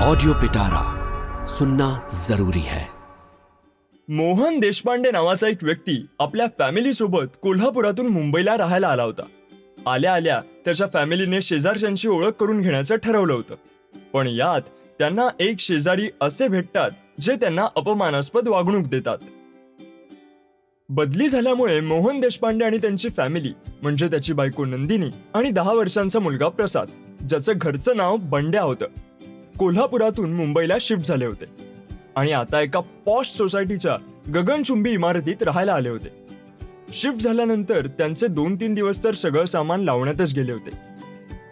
Audio पिटारा सुनना जरूरी है। मोहन देशपांडे नावाचा एक व्यक्ती आपल्या फॅमिली सोबत कोल्हापुरातून मुंबईला राहायला आला होता. आल्या आल्या त्याच्या फॅमिलीने शेजारच्यांची ओळख करून घेण्याचं ठरवलं होतं. पण यात त्यांना एक शेजारी असे भेटतात जे त्यांना अपमानास्पद वागणूक देतात. बदली झाल्यामुळे मोहन देशपांडे आणि त्यांची फॅमिली म्हणजे त्याची बायको नंदिनी आणि दहा वर्षांचा मुलगा प्रसाद ज्याचं घरचं नाव बंड्या होतं. कोल्हापुरातून मुंबईला शिफ्ट झाले होते. आणि आता एका पॉश सोसायटीच्या गगनचुंबी इमारतीत राहायला आले होते. शिफ्ट झाल्यानंतर त्यांचे दोन तीन दिवस तर सगळं सामान लावण्यातच गेले होते.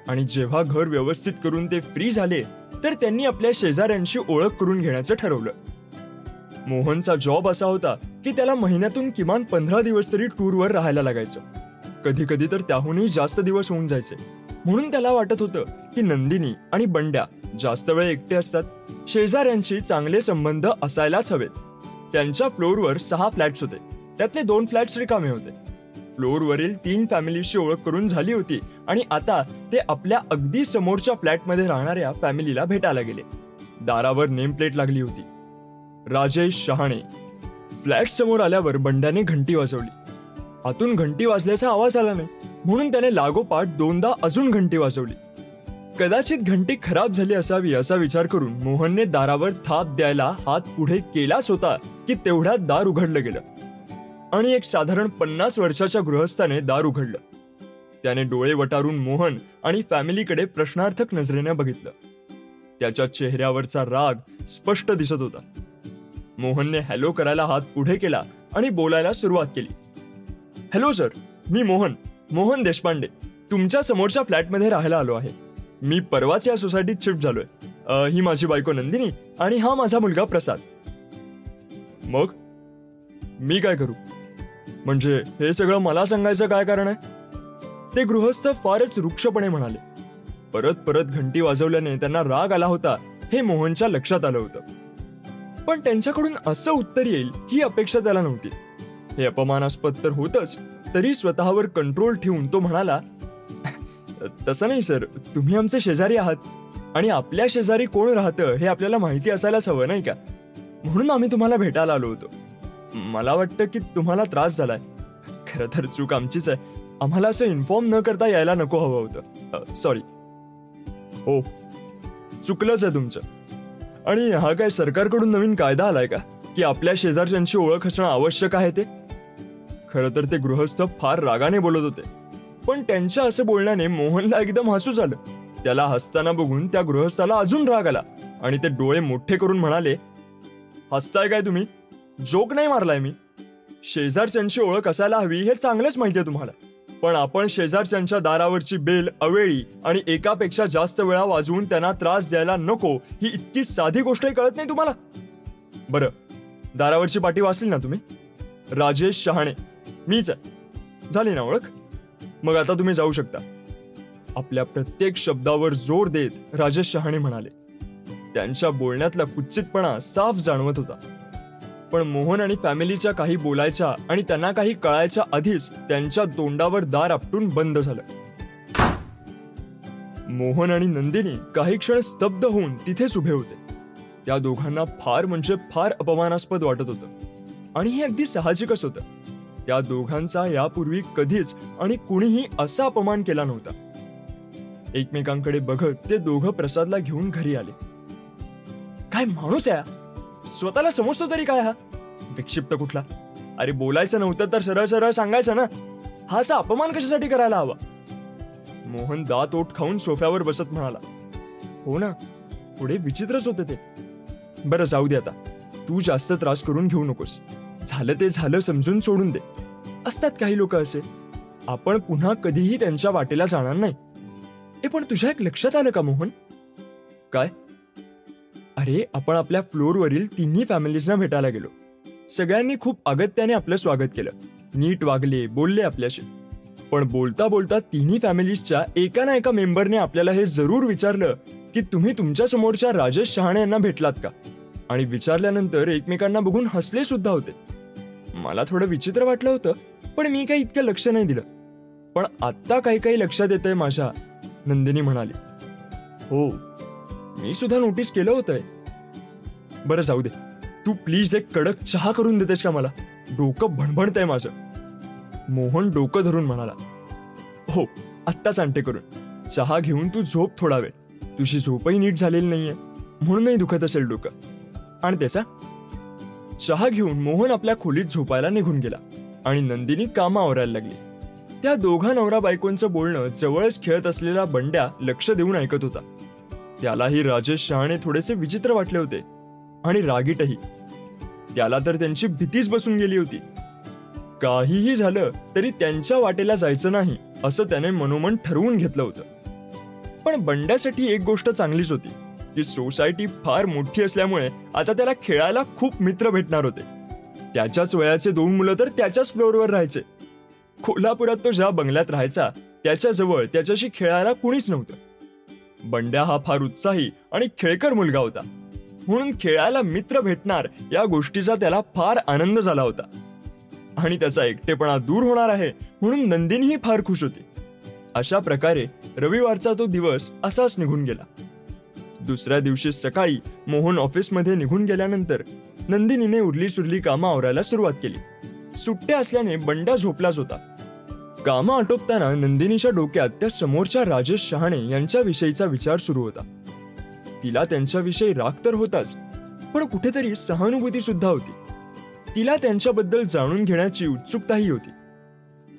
आणि जेव्हा घर व्यवस्थित करून ते फ्री झाले तर त्यांनी आपल्या शेजाऱ्यांशी ओळख करून घेण्याचं ठरवलं. मोहनचा जॉब असा होता की त्याला महिन्यातून किमान पंधरा दिवस तरी टूरवर राहायला लागायचं. कधी कधी तर त्याहूनही जास्त दिवस होऊन जायचे. म्हणून त्याला वाटत होतं की नंदिनी आणि बंड्या जास्त वेळ एकटे असतात. शेजाऱ्यांशी चांगले संबंध असायलाच हवेत. त्यांच्या फ्लोअरवर सहा फ्लॅट्स होते. त्यातले दोन फ्लॅट्स रिकामे होते. फ्लोअरवरील तीन फॅमिलीशी ओळख करून झाली होती आणि आता ते आपल्या अगदी समोरच्या फ्लॅटमध्ये राहणाऱ्या फॅमिलीला भेटायला गेले. दारावर नेम प्लेट लागली होती. राजेश शहाणे. फ्लॅट समोर आल्यावर बंड्याने घंटी वाजवली. आतून घंटी वाजल्याचा आवाज आला नाही. म्हणून त्याने लागोपाठ दोनदा अजून घंटी वाजवली. कदाचित घंटी खराब झाली असावी असा विचार करून मोहनने दारावर थाप द्यायला हात पुढे केलाच होता की तेवढ्यात दार उघडलं गेलं. आणि एक साधारण पन्नास वर्षाच्या गृहस्थाने दार उघडलं. त्याने डोळे वटारून मोहन आणि फॅमिलीकडे प्रश्नार्थक नजरेने बघितलं. त्याच्या चेहऱ्यावरचा राग स्पष्ट दिसत होता. मोहनने हॅलो करायला हात पुढे केला आणि बोलायला सुरुवात केली. हॅलो सर मी मोहन. मोहन देशपांडे तुमच्या समोरच्या फ्लॅटमध्ये राहायला आलो आहे. मी परवाच या सोसायटीत शिफ्ट झालोय. ही माझी बायको नंदिनी आणि हा माझा मुलगा प्रसाद. मग? मी काय करू? म्हणजे हे सगळं मला सांगायचं काय कारण आहे? ते गृहस्थ फारच रुक्षपणे म्हणाले. परत परत घंटी वाजवल्याने त्यांना राग आला होता हे मोहनच्या लक्षात आलं होतं. पण त्यांच्याकडून असं उत्तर येईल ही अपेक्षा त्याला नव्हती. हे अपमानास्पद तर होतच तरी स्वतःवर कंट्रोल ठेवून तो म्हणाला तसं नाही सर तुम्ही आमचे शेजारी आहात आणि आपल्या शेजारी कोण राहतं हे आपल्याला माहिती असायलाच हवं नाही का? म्हणून आम्ही तुम्हाला भेटायला आलो होतो. मला वाटतं की तुम्हाला त्रास झालाय. खरं तर चूक आमचीच आहे. आम्हाला असं इन्फॉर्म न करता यायला नको हवं होतं. सॉरी हो. चुकलंच आहे तुमचं. आणि हा काय सरकारकडून नवीन कायदा आलाय का? की आपल्या शेजारच्यांची ओळख असणं आवश्यक आहे ते? खरं तर ते गृहस्थ फार रागाने बोलत होते. पण त्यांच्या असं बोलण्याने मोहनला एकदम हसू झालं. त्याला हसताना बघून त्या गृहस्थाला अजून राग आला आणि ते डोळे मोठे करून म्हणाले हसताय काय तुम्ही? जोक नाही मारलाय मी. शेजारच्यांची ओळख असायला हवी हे चांगलंच आहे तुम्हाला. पण आपण शेजारच्यांच्या दारावरची बेल अवेळी आणि एकापेक्षा जास्त वेळा वाजवून त्यांना त्रास द्यायला नको ही इतकी साधी गोष्टही कळत नाही तुम्हाला? बरं. दारावरची पाटी वाचली ना तुम्ही? राजेश शहाणे. मीच आहे. झाली ना ओळख? मग आता तुम्ही जाऊ शकता. आपल्या प्रत्येक शब्दावर जोर देत राजेश शहाणे म्हणाले. त्यांच्या बोलण्यातला कुत्सितपणा साफ जाणवत होता. पण मोहन आणि फॅमिलीच्या काही बोलायच्या आणि त्यांना काही कळायच्या आधीच त्यांच्या तोंडावर दार आपटून बंद झालं. मोहन आणि नंदिनी काही क्षण स्तब्ध होऊन तिथेच उभे होते. त्या दोघांना फार म्हणजे फार अपमानास्पद वाटत होतं. आणि हे अगदी साहजिकच होतं. त्या दोघांचा यापूर्वी कधीच आणि कुणीही असा अपमान केला नव्हता. एकमेकांकडे बघत ते दोघं प्रसादला घेऊन घरी आले. काय माणूस आहे स्वतःला समजतो तरी काय हा? विक्षिप्त कुठला? अरे बोलायचं नव्हतं तर सरळ सरळ सांगायचं ना? हा असा अपमान कशासाठी करायला हवा? मोहन दात ओठ खाऊन सोफ्यावर बसत म्हणाला. हो ना पुढे विचित्रच होते ते. बरं जाऊ दे आता. तू जास्त त्रास करून घेऊ नकोस. झालं ते झालं समजून सोडून दे. असतात काही लोक असे. आपण पुन्हा कधीही त्यांच्या वाटेला जाणार नाही. ए पण तुझ्या एक लक्षात आलं का मोहन? काय? अरे आपण आपल्या फ्लोरवरील तिन्ही फॅमिलीजना भेटायला गेलो. सगळ्यांनी खूप अगत्याने आपलं स्वागत केलं. नीट वागले बोलले आपल्याशी. पण बोलता बोलता तिन्ही फॅमिलीजच्या एका ना एका मेंबरने आपल्याला हे जरूर विचारलं की तुम्ही तुमच्या समोरच्या राजेश शहाणे यांना भेटलात का? आणि विचारल्यानंतर एकमेकांना बघून हसले सुद्धा होते. मला थोडं विचित्र वाटलं होतं पण मी काही इतकं लक्ष नाही दिलं. पण आत्ता काही काही लक्षात येतंय माझ्या नंदिनी म्हणाली. हो मी सुद्धा नोटीस केलं होतंय. बरं जाऊ दे तू प्लीज एक कडक चहा करून देतेस का मला? डोकं भणभणतंय माझं. मोहन डोकं धरून म्हणाला. हो आत्ताच आणते करून. चहा घेऊन तू झोप थोडा वेळ. तुझी झोपही नीट झालेली नाहीये. म्हणूनही दुखत असेल डोकं. आणि त्याचा चहा घेऊन मोहन आपल्या खोलीत झोपायला निघून गेला आणि नंदिनी कामा आवरायला लागली. त्या दोघा नवरा बायकोंचं बोलणं जवळच खेळत असलेला बंड्या लक्ष देऊन ऐकत होता. त्यालाही राजेश शहाणे थोडेसे विचित्र वाटले होते आणि रागीटही. त्याला तर त्यांची भीतीच बसून गेली होती. काहीही झालं तरी त्यांच्या वाटेला जायचं नाही असं त्याने मनोमन ठरवून घेतलं होतं. पण बंड्यासाठी एक गोष्ट चांगलीच होती. की सोसायटी फार मोठी असल्यामुळे आता त्याला खेळायला खूप मित्र भेटणार होते. त्याच्याच वयाचे दोन मुलं तर त्याच्याच फ्लोअरवर राहायचे. कोल्हापुरात तो ज्या बंगल्यात राहायचा त्याच्याजवळ त्याच्याशी खेळायला कुणीच नव्हतं. बंड्या हा फार उत्साही आणि खेळकर मुलगा होता. म्हणून खेळायला मित्र भेटणार या गोष्टीचा त्याला फार आनंद झाला होता. आणि त्याचा एकटेपणा दूर होणार आहे म्हणून नंदिनीही फार खुश होती. अशा प्रकारे रविवारचा तो दिवस असाच निघून गेला. दुसऱ्या दिवशी सकाळी मोहन ऑफिसमध्ये निघून गेल्यानंतर नंदिनीने उरली सुरली कामं आवरायला सुरुवात केली. सुट्ट्या असल्याने बंडा झोपलाच होता. कामं आटोपताना नंदिनीच्या डोक्यात त्या समोरच्या राजेश शहाणे यांच्याविषयीचा विचार सुरू होता. तिला त्यांच्याविषयी राग तर होताच पण कुठेतरी सहानुभूती सुद्धा होती. तिला त्यांच्याबद्दल जाणून घेण्याची उत्सुकताही होती.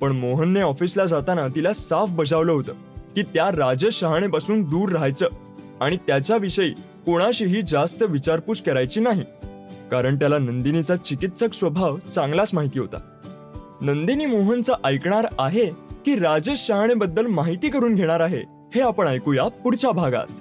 पण मोहनने ऑफिसला जाताना तिला साफ बजावलं होतं की त्या राजेश शहाणेपासून दूर राहायचं आणि त्याच्याविषयी कोणाशीही जास्त विचारपूस करायची नाही. कारण त्याला नंदिनीचा चिकित्सक स्वभाव चांगलाच माहिती होता. नंदिनी मोहनचा ऐकणार आहे की राजेश शहाणेबद्दल माहिती करून घेणार आहे हे आपण ऐकूया पुढच्या भागात.